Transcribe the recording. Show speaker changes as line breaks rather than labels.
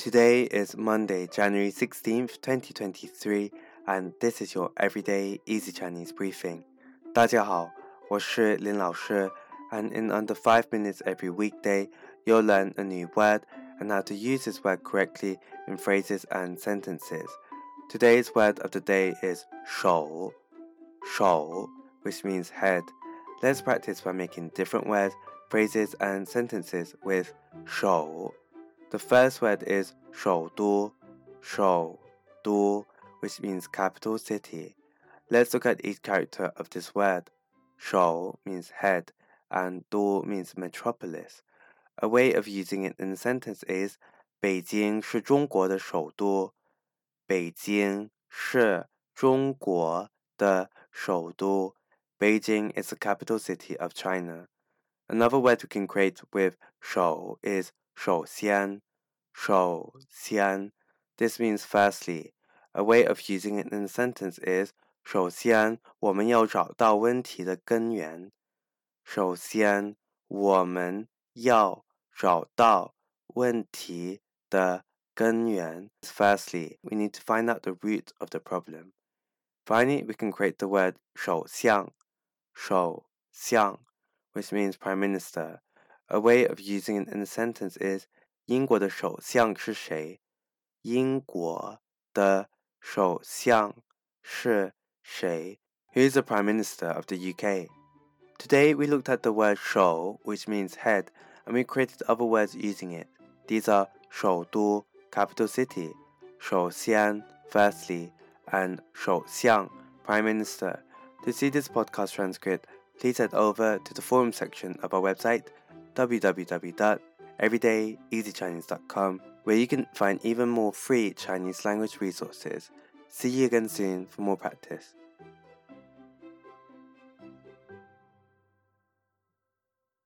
Today is Monday, January 16th, 2023, and this is your everyday easy Chinese briefing. 大家好，我是林老师, and in under 5 minutes every weekday, you'll learn a new word and how to use this word correctly in phrases and sentences. Today's word of the day is 首,首, which means head. Let's practice by making different words, phrases, and sentences with 首 The first word is 首都,首都, which means capital city. Let's look at each character of this word. 首 means head and 都 means metropolis. A way of using it in a sentence is 北京是中国的首都。北京是中国的首都。Beijing is the capital city of China. Another word we can create with 首 is 首先,首先. This means firstly. A way of using it in a sentence is 首先我们要找到问题的根源。首先我们要找到问题的根源. Firstly, we need to find out the root of the problem. Finally, we can create the word 首相,首相, which means prime minister. A way of using it in a sentence is 英国的首相是谁？英国的首相是谁？Who is the Prime Minister of the UK? Today we looked at the word 首, which means head, and we created other words using it. These are 首都 capital city, 首先 firstly, and 首相 prime minister. To see this podcast transcript, please head over to the forum section of our website www.everydayeasychinese.com where you can find even more free Chinese language resources. See you again soon for more practice.